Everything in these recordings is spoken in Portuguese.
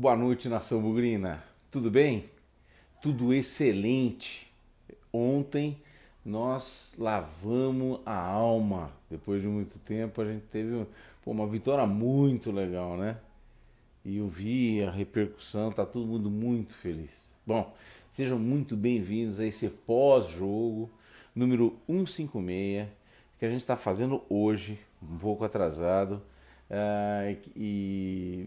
Boa noite, nação bugrina. Tudo bem? Tudo excelente. Ontem nós lavamos a alma. Depois de muito tempo, a gente teve pô, uma vitória muito legal, né? E eu vi a repercussão, tá todo mundo muito feliz. Bom, sejam muito bem-vindos a esse pós-jogo número 156 que a gente está fazendo hoje, um pouco atrasado uh, e,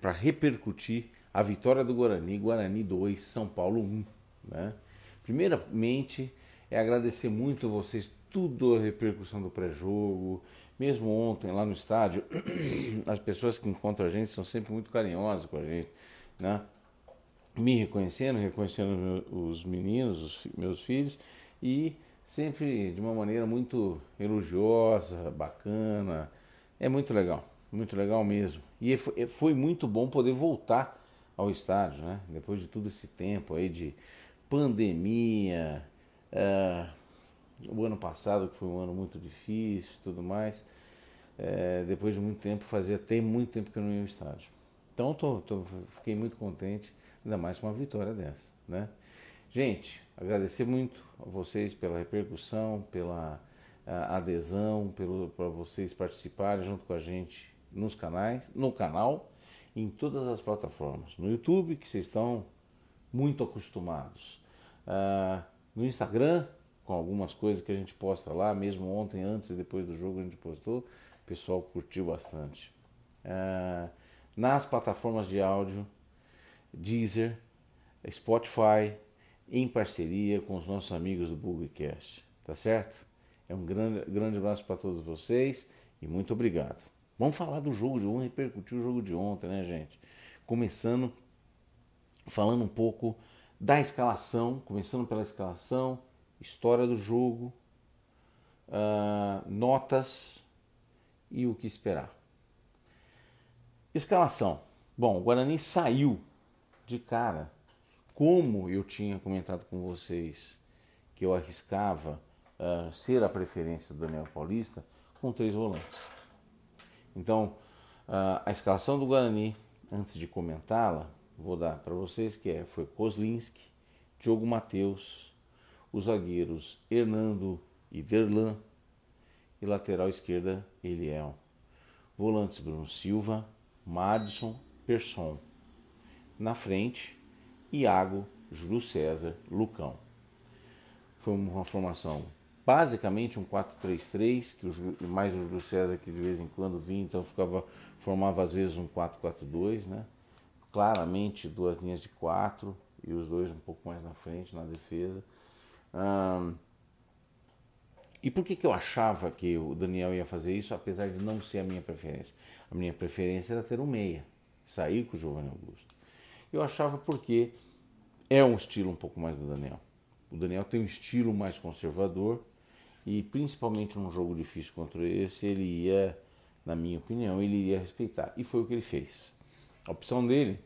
para repercutir a vitória do Guarani, Guarani 2, São Paulo 1. Né? Primeiramente, é agradecer muito a vocês, tudo a repercussão do pré-jogo, mesmo ontem lá no estádio, as pessoas que encontram a gente são sempre muito carinhosas com a gente, né? me reconhecendo, reconhecendo os meninos, os meus filhos, e sempre de uma maneira muito elogiosa, bacana, é muito legal, muito legal mesmo. E foi muito bom poder voltar ao estádio, né? Depois de todo esse tempo aí de pandemia, é, o ano passado que foi um ano muito difícil tudo mais. É, depois de muito tempo, fazia tem muito tempo que eu não ia ao estádio. Então tô, tô, fiquei muito contente, ainda mais com uma vitória dessa, né? Gente, agradecer muito a vocês pela repercussão, pela adesão, para vocês participarem junto com a gente nos canais, no canal, em todas as plataformas. No YouTube, que vocês estão muito acostumados. Uh, no Instagram, com algumas coisas que a gente posta lá, mesmo ontem, antes e depois do jogo a gente postou, o pessoal curtiu bastante. Uh, nas plataformas de áudio, Deezer, Spotify, em parceria com os nossos amigos do Bugcast, tá certo? É um grande, grande abraço para todos vocês e muito obrigado. Vamos falar do jogo de ontem, repercutir o jogo de ontem, né, gente? Começando falando um pouco da escalação, começando pela escalação, história do jogo, uh, notas e o que esperar. Escalação. Bom, o Guarani saiu de cara, como eu tinha comentado com vocês, que eu arriscava uh, ser a preferência do Daniel Paulista com três volantes. Então, uh, a escalação do Guarani, antes de comentá-la, vou dar para vocês que é, foi Kozlinski, Diogo Matheus, os zagueiros Hernando e Derlan e lateral esquerda Eliel. Volantes Bruno Silva, Madison, Persson. Na frente, Iago, Júlio César, Lucão. Foi uma formação basicamente um 4-3-3, que mais o Júlio César que de vez em quando vinha, então ficava, formava às vezes um 4-4-2, né? Claramente duas linhas de quatro e os dois um pouco mais na frente na defesa. E por que, que eu achava que o Daniel ia fazer isso, apesar de não ser a minha preferência? A minha preferência era ter um meia, sair com o Giovanni Augusto. Eu achava porque é um estilo um pouco mais do Daniel. O Daniel tem um estilo mais conservador, e principalmente num jogo difícil contra esse, ele ia, na minha opinião, ele ia respeitar. E foi o que ele fez. A opção dele.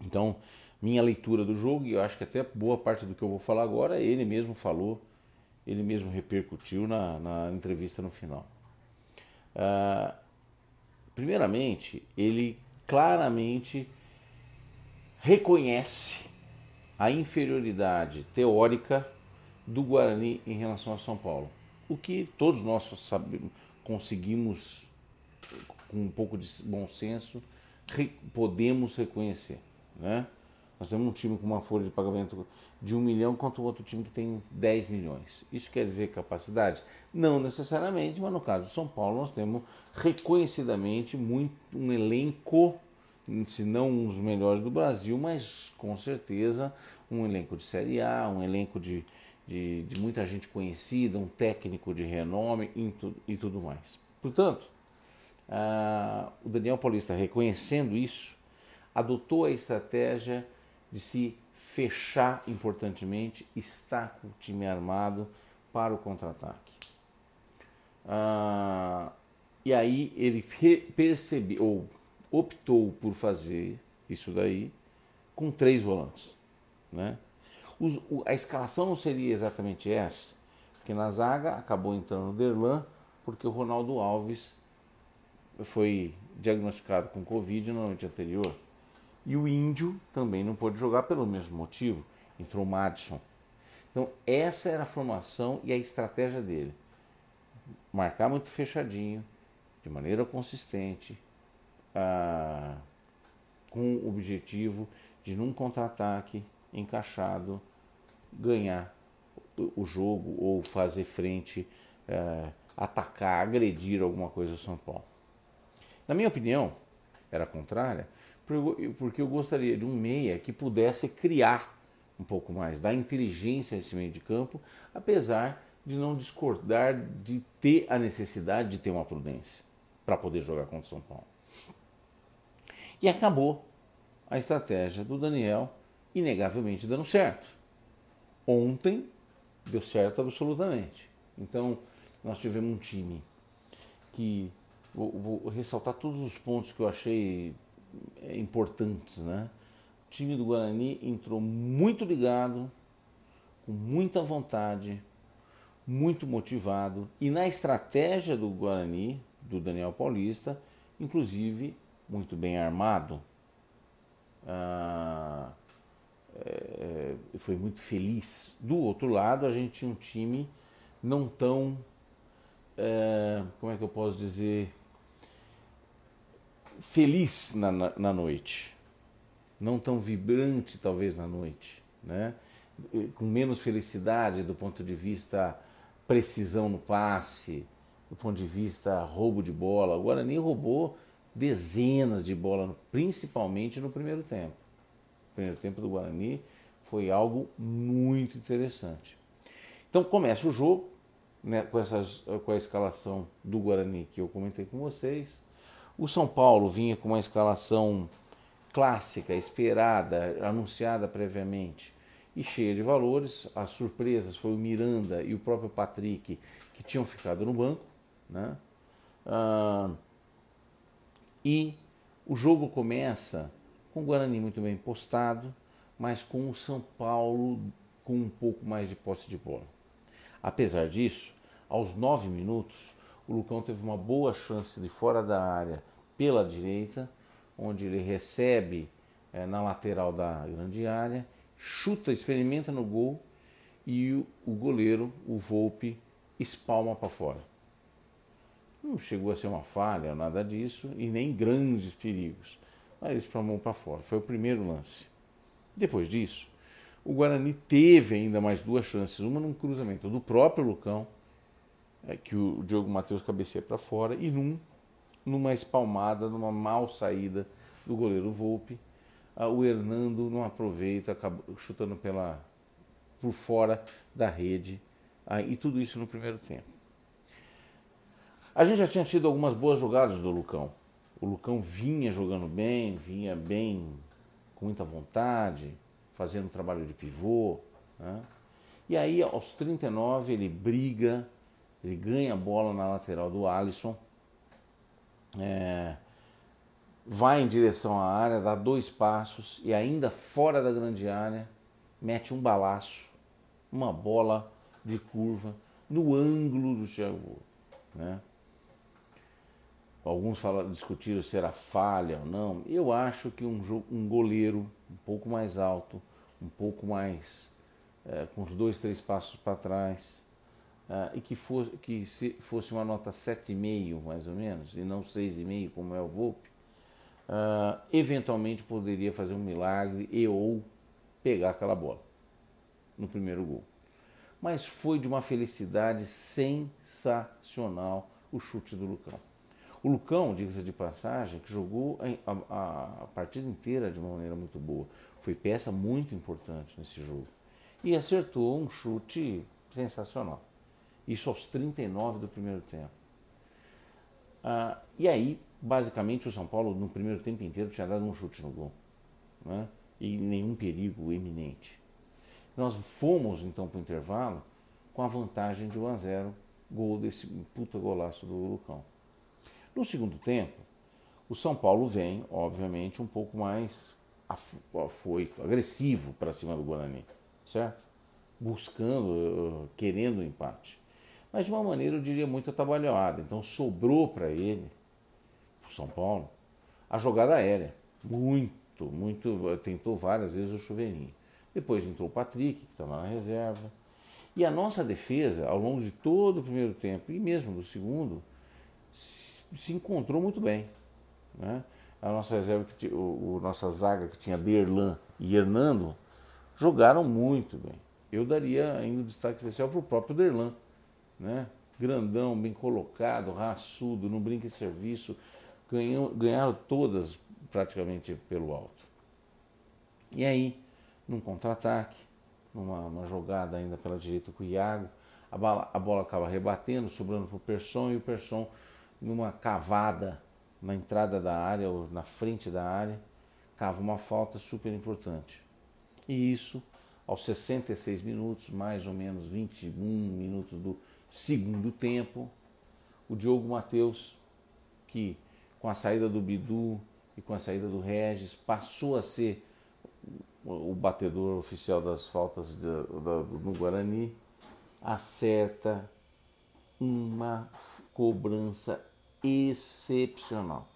Então, minha leitura do jogo, e eu acho que até boa parte do que eu vou falar agora, ele mesmo falou, ele mesmo repercutiu na, na entrevista no final. Uh, primeiramente, ele claramente reconhece a inferioridade teórica do Guarani em relação a São Paulo. O que todos nós sabemos, conseguimos, com um pouco de bom senso, podemos reconhecer. Né? Nós temos um time com uma folha de pagamento de um milhão contra o outro time que tem 10 milhões. Isso quer dizer capacidade? Não necessariamente, mas no caso do São Paulo nós temos reconhecidamente muito, um elenco, se não um dos melhores do Brasil, mas com certeza um elenco de Série A, um elenco de, de, de muita gente conhecida, um técnico de renome e, tu, e tudo mais. Portanto, uh, o Daniel Paulista, reconhecendo isso, adotou a estratégia de se fechar importantemente, estar com o time armado para o contra-ataque. Uh, e aí ele percebeu, ou optou por fazer isso daí com três volantes. Né? Os, o, a escalação não seria exatamente essa, porque na zaga acabou entrando o Derlan, porque o Ronaldo Alves foi diagnosticado com Covid na noite anterior. E o Índio também não pôde jogar pelo mesmo motivo. Entrou o Madison. Então, essa era a formação e a estratégia dele. Marcar muito fechadinho, de maneira consistente, ah, com o objetivo de, num contra-ataque encaixado, ganhar o jogo ou fazer frente, ah, atacar, agredir alguma coisa do São Paulo. Na minha opinião, era contrária, porque eu gostaria de um meia que pudesse criar um pouco mais, dar inteligência a esse meio de campo, apesar de não discordar de ter a necessidade de ter uma prudência para poder jogar contra o São Paulo. E acabou a estratégia do Daniel, inegavelmente dando certo. Ontem deu certo absolutamente. Então, nós tivemos um time que vou, vou ressaltar todos os pontos que eu achei é, importantes, né? O time do Guarani entrou muito ligado, com muita vontade, muito motivado e na estratégia do Guarani, do Daniel Paulista, inclusive muito bem armado. Ah, é, foi muito feliz. Do outro lado, a gente tinha um time não tão, é, como é que eu posso dizer, feliz na, na, na, noite, não tão vibrante talvez na noite, né? com menos felicidade do ponto de vista precisão no passe, do ponto de vista roubo de bola. O Guarani roubou dezenas de bolas, principalmente no primeiro tempo. Primeiro tempo do Guarani foi algo muito interessante. Então começa o jogo né, com, essas, com a escalação do Guarani que eu comentei com vocês. O São Paulo vinha com uma escalação clássica, esperada, anunciada previamente e cheia de valores. As surpresas foi o Miranda e o próprio Patrick que tinham ficado no banco. Né? Ah, e o jogo começa com o Guarani muito bem postado, mas com o São Paulo com um pouco mais de posse de bola. Apesar disso, aos nove minutos, o Lucão teve uma boa chance de fora da área pela direita, onde ele recebe é, na lateral da grande área, chuta, experimenta no gol e o, o goleiro, o Volpe, espalma para fora. Não chegou a ser uma falha, nada disso, e nem grandes perigos, mas ele espalmou para fora. Foi o primeiro lance. Depois disso, o Guarani teve ainda mais duas chances, uma num cruzamento do próprio Lucão, é, que o Diogo Matheus cabeceia para fora, e num numa espalmada, numa mal saída do goleiro Volpe. Ah, o Hernando não aproveita, chutando pela, por fora da rede. Ah, e tudo isso no primeiro tempo. A gente já tinha tido algumas boas jogadas do Lucão. O Lucão vinha jogando bem, vinha bem, com muita vontade, fazendo trabalho de pivô. Né? E aí, aos 39, ele briga, ele ganha a bola na lateral do Alisson é, vai em direção à área, dá dois passos e ainda fora da grande área mete um balaço, uma bola de curva no ângulo do Thiago né? Alguns falaram, discutiram se era falha ou não. Eu acho que um, um goleiro um pouco mais alto, um pouco mais é, com os dois, três passos para trás, Uh, e que, fosse, que se fosse uma nota 7,5 mais ou menos, e não 6,5 como é o Volpe, uh, eventualmente poderia fazer um milagre e ou pegar aquela bola no primeiro gol. Mas foi de uma felicidade sensacional o chute do Lucão. O Lucão, diga-se de passagem, que jogou a, a, a partida inteira de uma maneira muito boa. Foi peça muito importante nesse jogo. E acertou um chute sensacional. Isso aos 39 do primeiro tempo. Ah, e aí, basicamente, o São Paulo no primeiro tempo inteiro tinha dado um chute no gol. Né? E nenhum perigo eminente. Nós fomos então para o intervalo com a vantagem de 1 a 0, gol desse puta golaço do Lucão. No segundo tempo, o São Paulo vem, obviamente, um pouco mais afoito, agressivo para cima do Guarani, certo? Buscando, querendo o empate mas de uma maneira, eu diria, muito atabalhoada. Então sobrou para ele, para São Paulo, a jogada aérea. Muito, muito. Tentou várias vezes o chuveirinho. Depois entrou o Patrick, que estava na reserva. E a nossa defesa, ao longo de todo o primeiro tempo e mesmo do segundo, se encontrou muito bem. Né? A nossa reserva, o, o nossa zaga que tinha Derlan e Hernando, jogaram muito bem. Eu daria ainda um destaque especial para o próprio Derlan. Né? Grandão, bem colocado, raçudo, não brinca em serviço, ganhou, ganharam todas praticamente pelo alto. E aí, num contra-ataque, numa jogada ainda pela direita com o Iago, a bola, a bola acaba rebatendo, sobrando para o Persson, e o Persson, numa cavada na entrada da área, ou na frente da área, cava uma falta super importante. E isso, aos 66 minutos, mais ou menos 21 minutos do segundo tempo, o Diogo Matheus, que com a saída do Bidu e com a saída do Regis, passou a ser o batedor oficial das faltas no Guarani, acerta uma cobrança excepcional.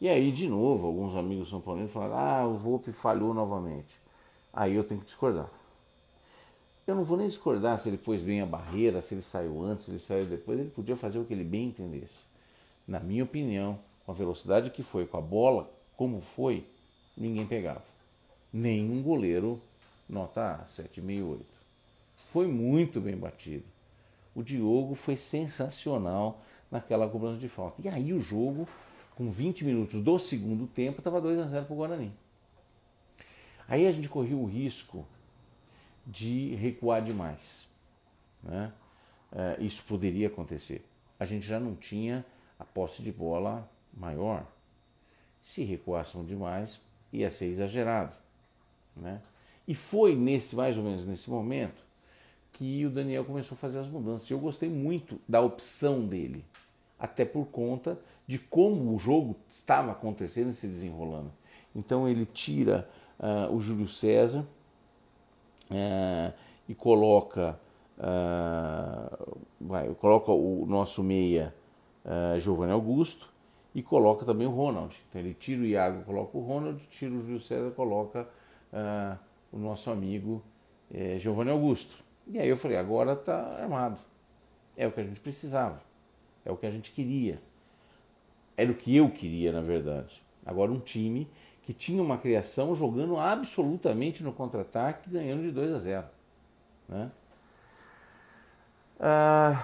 E aí, de novo, alguns amigos são paulinos falaram: ah, o Volpe falhou novamente. Aí eu tenho que discordar. Eu não vou nem discordar se ele pôs bem a barreira, se ele saiu antes, se ele saiu depois. Ele podia fazer o que ele bem entendesse. Na minha opinião, com a velocidade que foi, com a bola como foi, ninguém pegava. Nenhum goleiro nota 7,68. Foi muito bem batido. O Diogo foi sensacional naquela cobrança de falta. E aí o jogo, com 20 minutos do segundo tempo, estava 2 a 0 para o Guarani. Aí a gente correu o risco de recuar demais. Né? É, isso poderia acontecer. A gente já não tinha a posse de bola maior. Se recuássemos demais, ia ser exagerado. Né? E foi nesse, mais ou menos nesse momento, que o Daniel começou a fazer as mudanças. Eu gostei muito da opção dele, até por conta de como o jogo estava acontecendo e se desenrolando. Então ele tira uh, o Júlio César uh, e coloca, uh, vai, coloca o nosso meia Giovanni Augusto e coloca também o Ronald. Então ele tira o Iago, coloca o Ronald, tira o Júlio César, coloca uh, o nosso amigo eh, Giovanni Augusto. E aí eu falei, agora está armado. É o que a gente precisava. É o que a gente queria. Era o que eu queria, na verdade. Agora um time que tinha uma criação jogando absolutamente no contra-ataque, ganhando de 2 a 0. Né? Ah,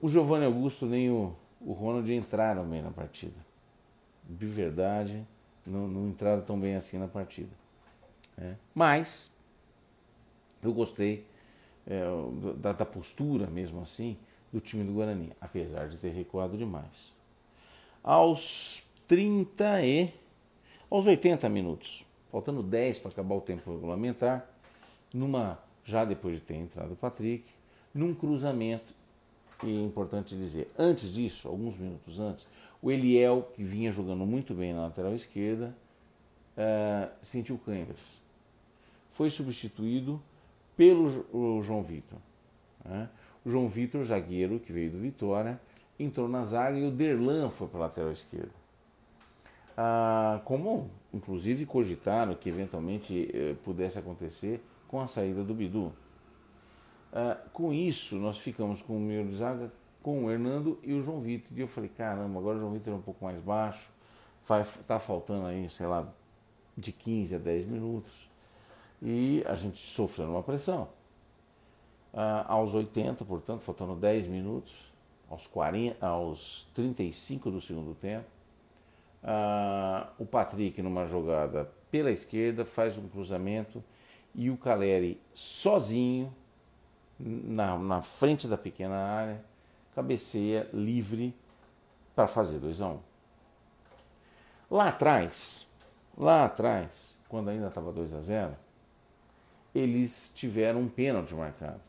o Giovanni Augusto nem o, o Ronald entraram bem na partida. De verdade, não, não entraram tão bem assim na partida. É. Mas eu gostei é, da, da, postura, mesmo assim, do time do Guarani, apesar de ter recuado demais. Aos 30 e. aos 80 minutos, faltando 10 para acabar o tempo regulamentar, numa já depois de ter entrado o Patrick, num cruzamento e é importante dizer, antes disso, alguns minutos antes, o Eliel, que vinha jogando muito bem na lateral esquerda, uh, sentiu câimbras. Foi substituído pelo João Vitor. Né? João Vitor, zagueiro que veio do Vitória, entrou na zaga e o Derlan foi para a lateral esquerda. Ah, como, inclusive, cogitaram que eventualmente eh, pudesse acontecer com a saída do Bidu. Ah, com isso, nós ficamos com o meio de zaga, com o Hernando e o João Vitor. E eu falei, caramba, agora o João Vitor é um pouco mais baixo, vai, tá faltando aí, sei lá, de 15 a 10 minutos. E a gente sofrendo uma pressão. Ah, aos 80, portanto, faltando 10 minutos, aos, 40, aos 35 do segundo tempo, ah, o Patrick, numa jogada pela esquerda, faz um cruzamento e o Caleri sozinho na, na frente da pequena área, cabeceia livre para fazer 2 a 1 um. Lá atrás, lá atrás, quando ainda estava 2 a 0 eles tiveram um pênalti marcado.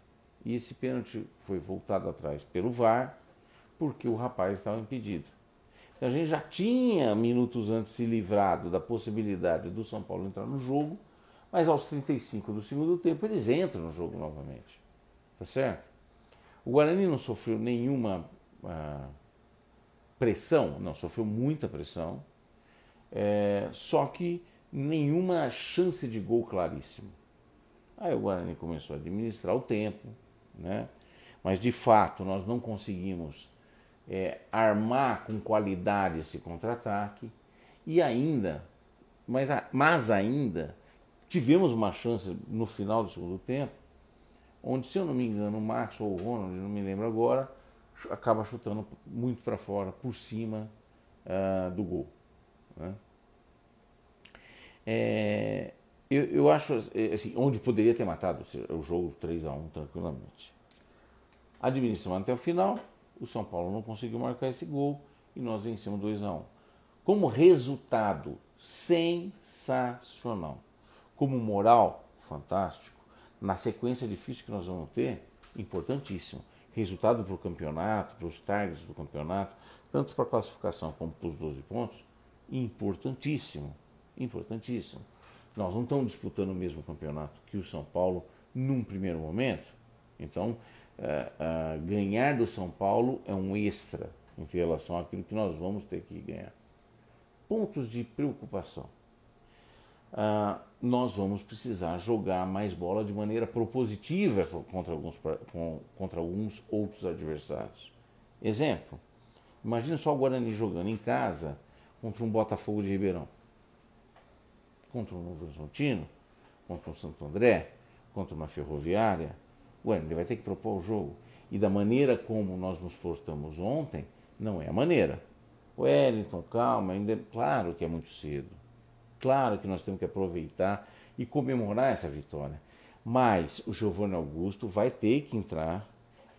E esse pênalti foi voltado atrás pelo VAR, porque o rapaz estava impedido. Então a gente já tinha minutos antes se livrado da possibilidade do São Paulo entrar no jogo, mas aos 35 do segundo tempo eles entram no jogo novamente. Tá certo? O Guarani não sofreu nenhuma ah, pressão, não, sofreu muita pressão. É, só que nenhuma chance de gol claríssimo. Aí o Guarani começou a administrar o tempo, né? mas de fato nós não conseguimos é, armar com qualidade esse contra-ataque e ainda, mas, mas ainda, tivemos uma chance no final do segundo tempo, onde, se eu não me engano, o Max ou o Ronald, não me lembro agora, acaba chutando muito para fora, por cima uh, do gol. Né? É, eu, eu, acho assim, onde poderia ter matado o jogo 3 a 1 tranquilamente. Administramos até o final, o São Paulo não conseguiu marcar esse gol e nós vencemos 2 a 1 Como resultado, sensacional. Como moral, fantástico. Na sequência difícil que nós vamos ter, importantíssimo. Resultado para o campeonato, para os targets do campeonato, tanto para a classificação como para os 12 pontos, importantíssimo. Importantíssimo. Nós não estamos disputando o mesmo campeonato que o São Paulo num primeiro momento. Então, uh, uh, ganhar do São Paulo é um extra em relação àquilo que nós vamos ter que ganhar. Pontos de preocupação. Uh, nós vamos precisar jogar mais bola de maneira propositiva contra alguns, contra alguns outros adversários. Exemplo, imagine só o Guarani jogando em casa contra um Botafogo de Ribeirão, contra um Novo Horizontino, contra um Santo André, contra uma Ferroviária, Ué, ele vai ter que propor o jogo. E da maneira como nós nos portamos ontem, não é a maneira. Wellington, calma, ainda é claro que é muito cedo. Claro que nós temos que aproveitar e comemorar essa vitória. Mas o Giovanni Augusto vai ter que entrar,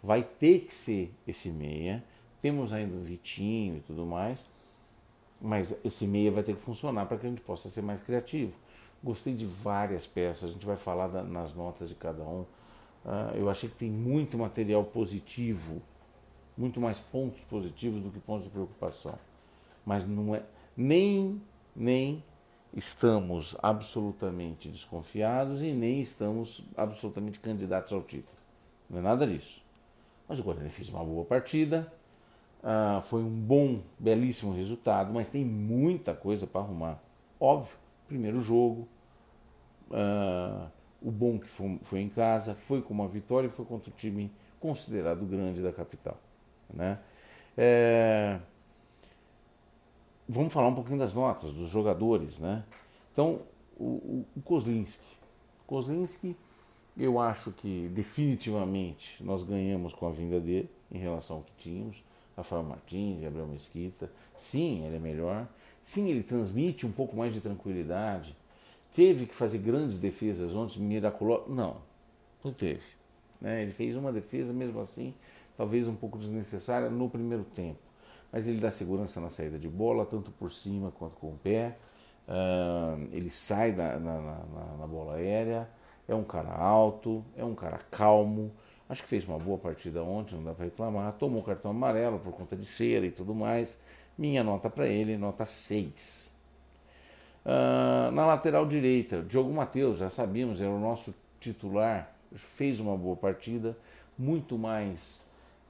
vai ter que ser esse meia. Temos ainda o Vitinho e tudo mais, mas esse meia vai ter que funcionar para que a gente possa ser mais criativo. Gostei de várias peças, a gente vai falar da, nas notas de cada um. Uh, eu achei que tem muito material positivo, muito mais pontos positivos do que pontos de preocupação. Mas não é nem nem estamos absolutamente desconfiados e nem estamos absolutamente candidatos ao título. Não é nada disso. Mas o Guarani fez uma boa partida, uh, foi um bom, belíssimo resultado, mas tem muita coisa para arrumar. Óbvio, primeiro jogo. Uh, o bom que foi, foi em casa, foi com uma vitória foi contra o time considerado grande da capital. Né? É... Vamos falar um pouquinho das notas, dos jogadores. Né? Então, o, o Kozlinski. Kozlinski, eu acho que definitivamente nós ganhamos com a vinda dele em relação ao que tínhamos. Rafael Martins, Gabriel Mesquita. Sim, ele é melhor. Sim, ele transmite um pouco mais de tranquilidade Teve que fazer grandes defesas ontem, miraculosas? Não, não teve. Né? Ele fez uma defesa, mesmo assim, talvez um pouco desnecessária no primeiro tempo. Mas ele dá segurança na saída de bola, tanto por cima quanto com o pé. Uh, ele sai da, na, na, na bola aérea. É um cara alto, é um cara calmo. Acho que fez uma boa partida ontem, não dá para reclamar. Tomou cartão amarelo por conta de cera e tudo mais. Minha nota para ele, nota 6. Uh, na lateral direita, Diogo Matheus, já sabíamos, era o nosso titular, fez uma boa partida, muito mais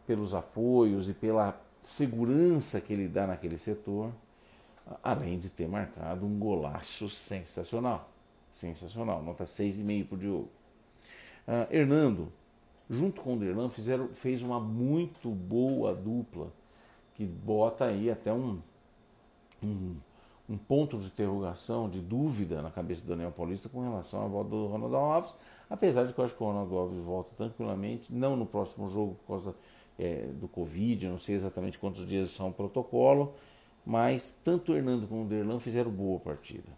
pelos apoios e pela segurança que ele dá naquele setor, além de ter marcado um golaço sensacional. Sensacional, nota 6,5 para o Diogo. Uh, Hernando, junto com o Derlan, fizeram, fez uma muito boa dupla, que bota aí até um, um um ponto de interrogação, de dúvida na cabeça do Daniel Paulista com relação à volta do Ronaldo Alves, apesar de que eu acho que o Ronaldo Alves volta tranquilamente, não no próximo jogo por causa é, do Covid, não sei exatamente quantos dias são o protocolo, mas tanto o Hernando como o Derlan fizeram boa partida.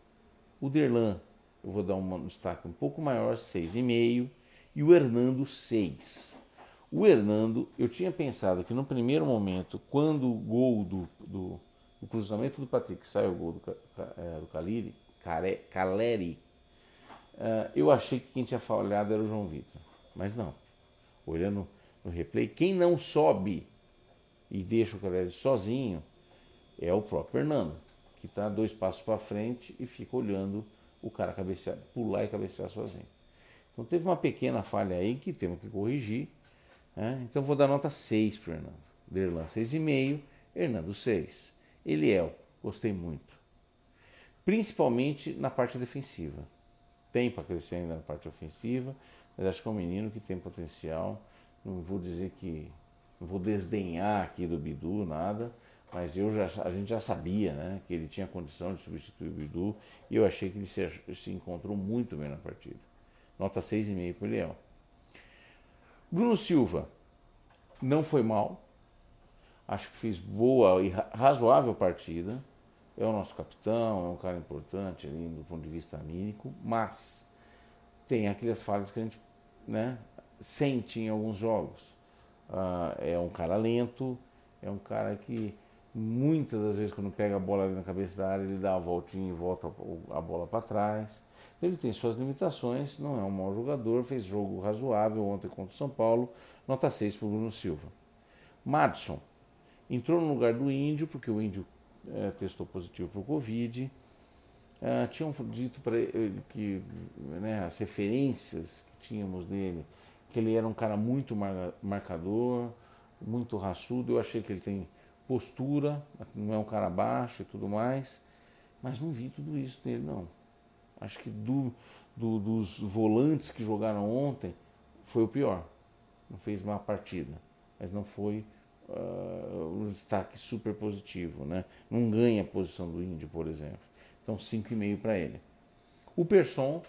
O Derlan, eu vou dar um destaque um pouco maior, 6,5, e o Hernando, 6. O Hernando, eu tinha pensado que no primeiro momento, quando o gol do, do o cruzamento do Patrick sai o gol do, é, do Caleri, Caleri uh, eu achei que quem tinha falhado era o João Vitor. Mas não. Olhando no replay, quem não sobe e deixa o Caleri sozinho é o próprio Fernando, que está dois passos para frente e fica olhando o cara cabecear, pular e cabecear sozinho. Então teve uma pequena falha aí que temos que corrigir. Né? Então vou dar nota 6 para o Hernando. Derlan 6,5, Hernando 6. Eliel, gostei muito. principalmente na parte defensiva. Tem para crescer ainda na parte ofensiva, mas acho que é um menino que tem potencial. Não vou dizer que. Não vou desdenhar aqui do Bidu, nada, mas eu já, a gente já sabia né, que ele tinha condição de substituir o Bidu e eu achei que ele se, se encontrou muito bem na partida. Nota 6,5 para o Leão. Bruno Silva não foi mal, acho que fez boa e razoável partida. É o nosso capitão, é um cara importante ali do ponto de vista anímico, mas tem aquelas falhas que a gente né, sente em alguns jogos. Uh, é um cara lento, é um cara que muitas das vezes quando pega a bola ali na cabeça da área ele dá a voltinha e volta a bola para trás. Ele tem suas limitações, não é um mau jogador, fez jogo razoável ontem contra o São Paulo, nota 6 para o Bruno Silva. Madison entrou no lugar do Índio, porque o Índio é, testou positivo para o Covid. Ah, tinham dito para ele que né, as referências que tínhamos dele, que ele era um cara muito marcador, muito raçudo. Eu achei que ele tem postura, não é um cara baixo e tudo mais, mas não vi tudo isso nele, não. Acho que do, do, dos volantes que jogaram ontem, foi o pior. Não fez uma partida, mas não foi uh, um destaque super positivo. Né? Não ganha a posição do Índio, por exemplo. Então 5,5 para ele. O Persson,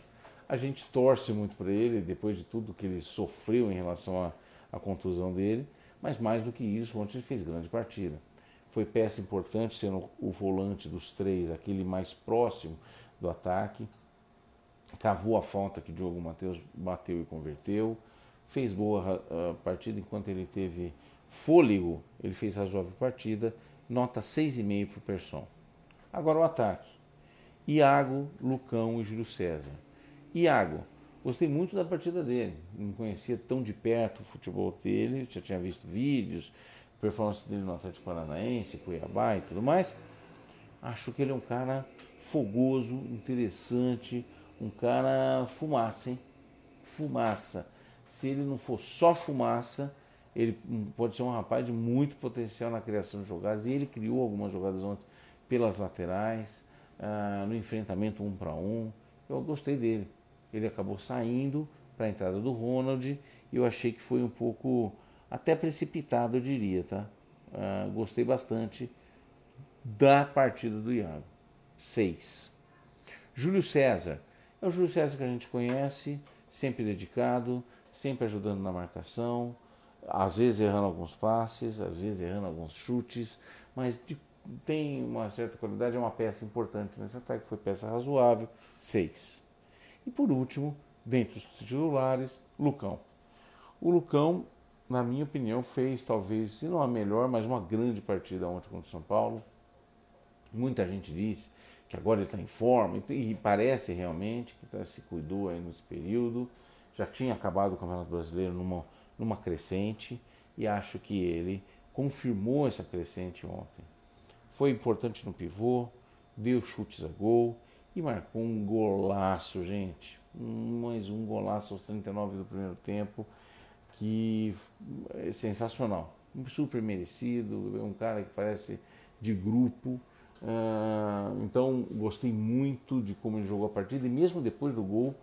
a gente torce muito para ele, depois de tudo que ele sofreu em relação à, à contusão dele, mas mais do que isso, ontem ele fez grande partida. Foi peça importante, sendo o volante dos três, aquele mais próximo do ataque. Cavou a falta que Diogo Matheus bateu e converteu. Fez boa uh, partida enquanto ele teve fôlego, ele fez razoável partida. Nota 6,5 para o Persson. Agora o ataque. Iago, Lucão e Júlio César. Iago, gostei muito da partida dele. Não conhecia tão de perto o futebol dele, já tinha visto vídeos, performance dele no Atlético Paranaense, Cuiabá e tudo mais. Acho que ele é um cara fogoso, interessante, um cara fumaça, hein? Fumaça. Se ele não for só fumaça, ele pode ser um rapaz de muito potencial na criação de jogadas. E ele criou algumas jogadas ontem pelas laterais, ah, no enfrentamento um para um. Eu gostei dele. Ele acabou saindo para a entrada do Ronald e eu achei que foi um pouco até precipitado, eu diria, tá? Uh, gostei bastante da partida do Iago. 6. Júlio César. É o Júlio César que a gente conhece, sempre dedicado, sempre ajudando na marcação, às vezes errando alguns passes, às vezes errando alguns chutes, mas de, tem uma certa qualidade, é uma peça importante nesse ataque, foi peça razoável. 6. E por último, dentre os titulares, Lucão. O Lucão na minha opinião, fez talvez, se não a melhor, mas uma grande partida ontem contra o São Paulo. Muita gente disse que agora ele está em forma, e parece realmente que tá, se cuidou aí nesse período. Já tinha acabado o Campeonato Brasileiro numa, numa crescente, e acho que ele confirmou essa crescente ontem. Foi importante no pivô, deu chutes a gol e marcou um golaço, gente. Mais um golaço aos 39 do primeiro tempo que é sensacional, super merecido, é um cara que parece de grupo. Uh, então gostei muito de como ele jogou a partida e mesmo depois do gol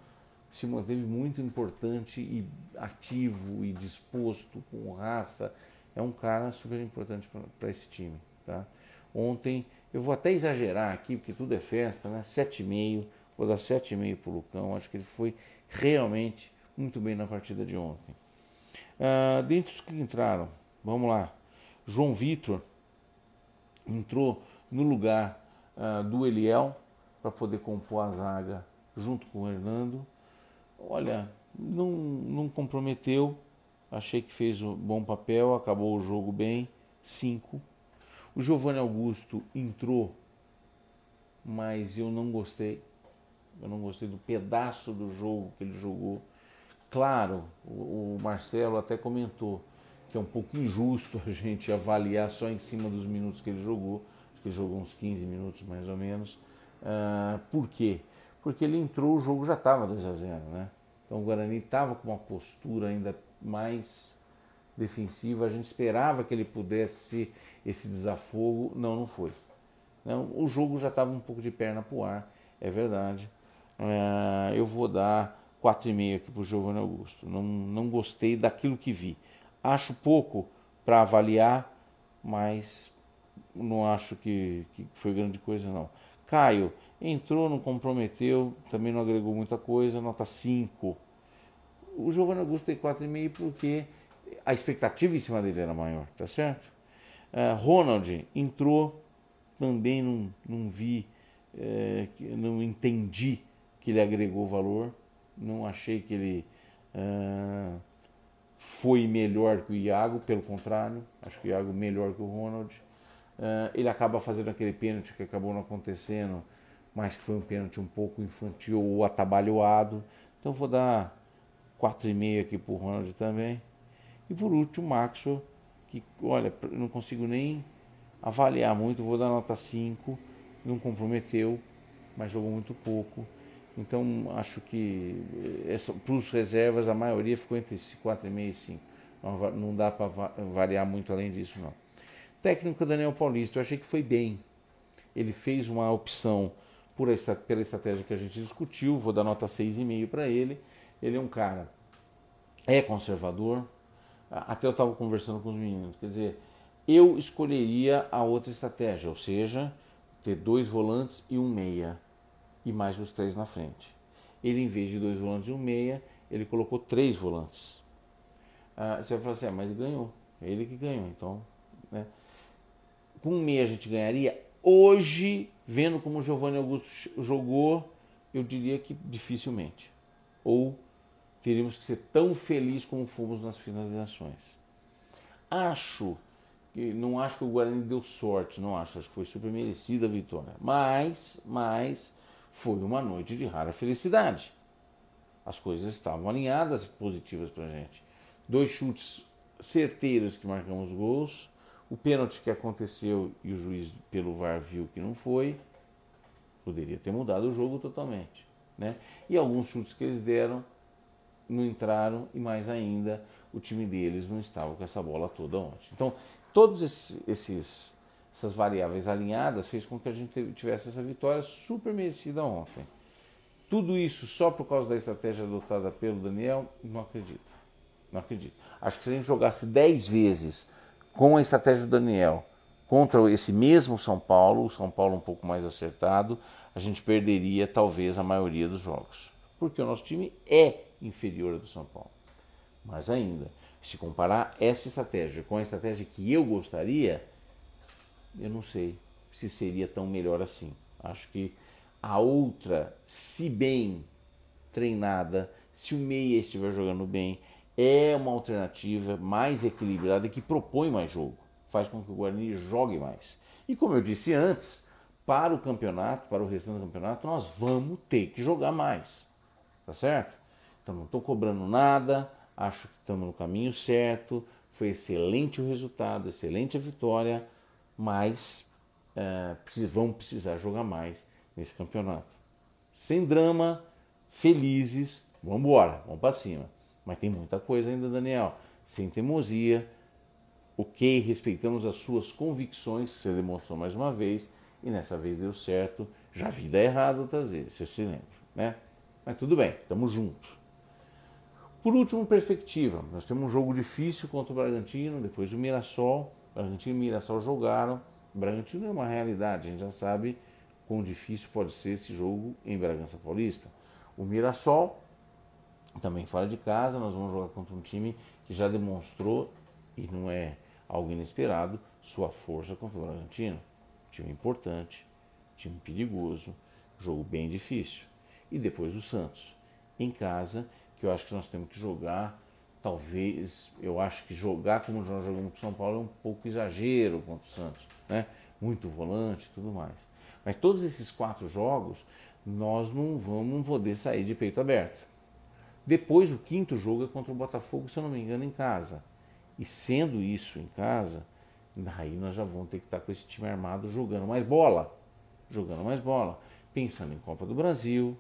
se manteve muito importante e ativo e disposto, com raça. É um cara super importante para esse time. Tá? Ontem, eu vou até exagerar aqui, porque tudo é festa, né? 7,5, vou dar 7,5 para o Lucão. Acho que ele foi realmente muito bem na partida de ontem. Uh, dentre os que entraram, vamos lá. João Vitor entrou no lugar uh, do Eliel para poder compor a zaga junto com o Hernando. Olha, não, não comprometeu, achei que fez um bom papel, acabou o jogo bem. 5. O Giovanni Augusto entrou, mas eu não gostei. Eu não gostei do pedaço do jogo que ele jogou Claro, o, Marcelo até comentou que é um pouco injusto a gente avaliar só em cima dos minutos que ele jogou, que ele jogou uns 15 minutos mais ou menos. Uh, por quê? Porque ele entrou, o jogo já estava 2 a 0 né? Então o Guarani estava com uma postura ainda mais defensiva, a gente esperava que ele pudesse esse desafogo, não, não foi. Né? O jogo já estava um pouco de perna para o ar, é verdade. É, eu vou dar 4,5 aqui para o Giovanni Augusto. Não, não gostei daquilo que vi. Acho pouco para avaliar, mas não acho que, que foi grande coisa não. Caio, entrou, não comprometeu, também não agregou muita coisa, nota 5. O Giovanni Augusto tem 4,5 porque a expectativa em cima dele era maior, tá certo? Uh, Ronald entrou, também não, não vi, é, não entendi que ele agregou valor, não achei que ele uh, foi melhor que o Iago, pelo contrário, acho que o Iago melhor que o Ronald. Uh, ele acaba fazendo aquele pênalti que acabou não acontecendo, mas que foi um pênalti um pouco infantil ou atabalhoado. Então vou dar 4,5 aqui para o Ronald também. E por último, Maxwell, que olha, não consigo nem avaliar muito, vou dar nota 5, não comprometeu, mas jogou muito pouco. Então acho que para os reservas a maioria ficou entre 4,5 e 5. Não, não dá para variar muito além disso não. Técnico Daniel Paulista, eu achei que foi bem. Ele fez uma opção por esta, pela estratégia que a gente discutiu, vou dar nota 6,5 para ele. Ele é um cara, é conservador. Até eu estava conversando com os meninos, quer dizer, eu escolheria a outra estratégia, ou seja, ter dois volantes e um meia e mais os três na frente. Ele, em vez de dois volantes e um meia, ele colocou três volantes. Ah, você vai falar assim, ah, mas ganhou. É ele que ganhou. Então, né? com um meia a gente ganharia. Hoje, vendo como o Giovanni Augusto jogou, eu diria que dificilmente. Ou teríamos que ser tão felizes como fomos nas finalizações. Acho que não acho que o Guarani deu sorte, não acho, acho que foi super merecida a vitória. Mas, mas foi uma noite de rara felicidade. As coisas estavam alinhadas, positivas para a gente. Dois chutes certeiros que marcamos gols, o pênalti que aconteceu e o juiz pelo VAR viu que não foi, poderia ter mudado o jogo totalmente. Né? E alguns chutes que eles deram não entraram e mais ainda o time deles não estava com essa bola toda ontem. Então, todos esses essas variáveis alinhadas fez com que a gente tivesse essa vitória super merecida ontem. Tudo isso só por causa da estratégia adotada pelo Daniel? Não acredito. Não acredito. Acho que se a gente jogasse 10 vezes com a estratégia do Daniel contra esse mesmo São Paulo, o São Paulo um pouco mais acertado, a gente perderia talvez a maioria dos jogos. Porque o nosso time é inferior ao do São Paulo. Mas ainda, se comparar essa estratégia com a estratégia que eu gostaria, eu não sei se seria tão melhor assim. Acho que a outra, se bem treinada, se o meia estiver jogando bem, é uma alternativa mais equilibrada que propõe mais jogo, faz com que o Guarani jogue mais. E como eu disse antes, para o campeonato, para o restante do campeonato, nós vamos ter que jogar mais. Tá certo? Então não estou cobrando nada, acho que estamos no caminho certo, foi excelente o resultado, excelente a vitória mas é, vão precisar jogar mais nesse campeonato. Sem drama, felizes, vamos embora, vamos para cima. Mas tem muita coisa ainda, Daniel. Sem teimosia, ok, respeitamos as suas convicções, você demonstrou mais uma vez, e nessa vez deu certo. Já vi dar errado outras vezes, você se lembra, né? Mas tudo bem, estamos juntos. Por último, perspectiva. Nós temos um jogo difícil contra o Bragantino, depois o Mirassol. Bragantino e Mirassol jogaram. Bragantino é uma realidade, a gente já sabe quão difícil pode ser esse jogo em Bragança Paulista. O Mirassol, também fora de casa, nós vamos jogar contra um time que já demonstrou, e não é algo inesperado, sua força contra o Bragantino. Time importante, time perigoso, jogo bem difícil. E depois o Santos, em casa, que eu acho que nós temos que jogar talvez, eu acho que jogar como nós jogamos com São Paulo é um pouco exagero contra o Santos, né? Muito volante e tudo mais. Mas todos esses quatro jogos, nós não vamos poder sair de peito aberto. Depois, o quinto jogo é contra o Botafogo, se eu não me engano, em casa. E sendo isso em casa, daí nós já vamos ter que estar com esse time armado jogando mais bola. Jogando mais bola. Pensando em Copa do Brasil.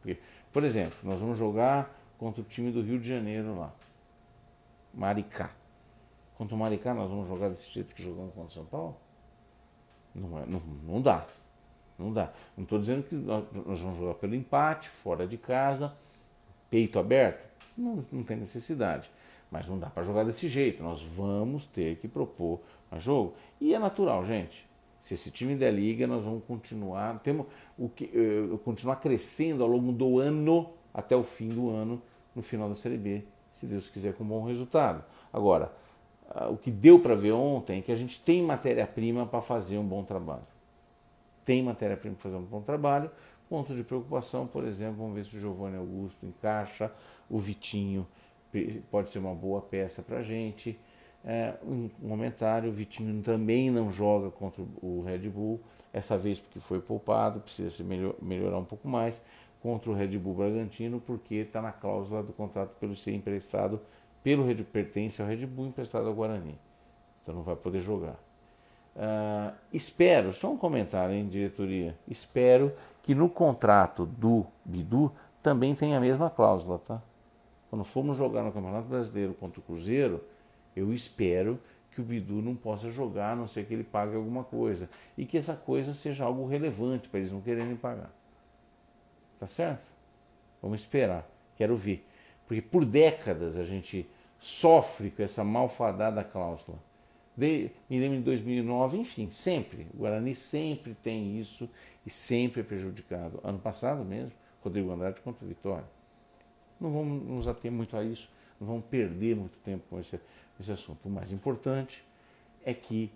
Porque, por exemplo, nós vamos jogar contra o time do Rio de Janeiro lá. Maricá. Contra o Maricá nós vamos jogar desse jeito que jogamos contra o São Paulo? Não, é, não, não dá. Não dá. Não estou dizendo que nós vamos jogar pelo empate, fora de casa, peito aberto. Não, não tem necessidade. Mas não dá para jogar desse jeito. Nós vamos ter que propor a jogo. E é natural, gente. Se esse time der liga, nós vamos continuar, temos o que, uh, continuar crescendo ao longo do ano até o fim do ano, no final da Série B, se Deus quiser com bom resultado. Agora, uh, o que deu para ver ontem é que a gente tem matéria-prima para fazer um bom trabalho. Tem matéria-prima para fazer um bom trabalho. Pontos de preocupação, por exemplo, vamos ver se o Giovanni Augusto encaixa, o Vitinho pode ser uma boa peça para a gente. É, um comentário: o Vitinho também não joga contra o Red Bull, essa vez porque foi poupado, precisa se melhor, melhorar um pouco mais. Contra o Red Bull Bragantino, porque está na cláusula do contrato pelo ser emprestado pelo Red pertence ao Red Bull emprestado ao Guarani. Então não vai poder jogar. Uh, espero, só um comentário, hein, diretoria. Espero que no contrato do Bidu também tenha a mesma cláusula, tá? Quando formos jogar no Campeonato Brasileiro contra o Cruzeiro, eu espero que o Bidu não possa jogar, a não ser que ele pague alguma coisa. E que essa coisa seja algo relevante para eles não quererem pagar. Tá certo? Vamos esperar. Quero ver. Porque por décadas a gente sofre com essa malfadada cláusula. De, me lembro de 2009, enfim, sempre. O Guarani sempre tem isso e sempre é prejudicado. Ano passado mesmo, Rodrigo Andrade contra Vitória. Não vamos nos ater muito a isso, não vamos perder muito tempo com esse, esse assunto. O mais importante é que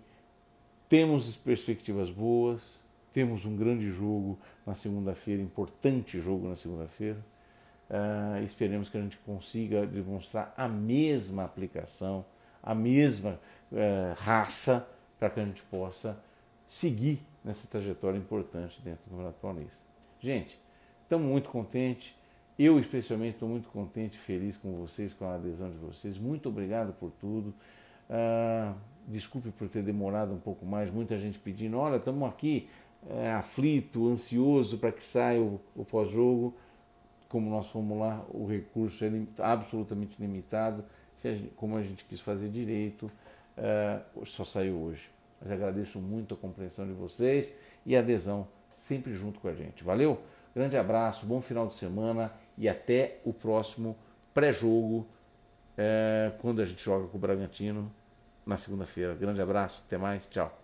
temos perspectivas boas, temos um grande jogo na segunda-feira, importante jogo na segunda-feira. Uh, esperemos que a gente consiga demonstrar a mesma aplicação, a mesma uh, raça, para que a gente possa seguir nessa trajetória importante dentro do Campeonato Paulista. Gente, estamos muito contentes. Eu, especialmente, estou muito contente e feliz com vocês, com a adesão de vocês. Muito obrigado por tudo. Ah, desculpe por ter demorado um pouco mais. Muita gente pedindo: olha, estamos aqui é, aflito, ansioso para que saia o, o pós-jogo. Como nós fomos lá, o recurso é absolutamente limitado. A gente, como a gente quis fazer direito, é, só saiu hoje. Mas agradeço muito a compreensão de vocês e a adesão sempre junto com a gente. Valeu? Grande abraço, bom final de semana e até o próximo pré-jogo, é, quando a gente joga com o Bragantino na segunda-feira. Grande abraço, até mais, tchau.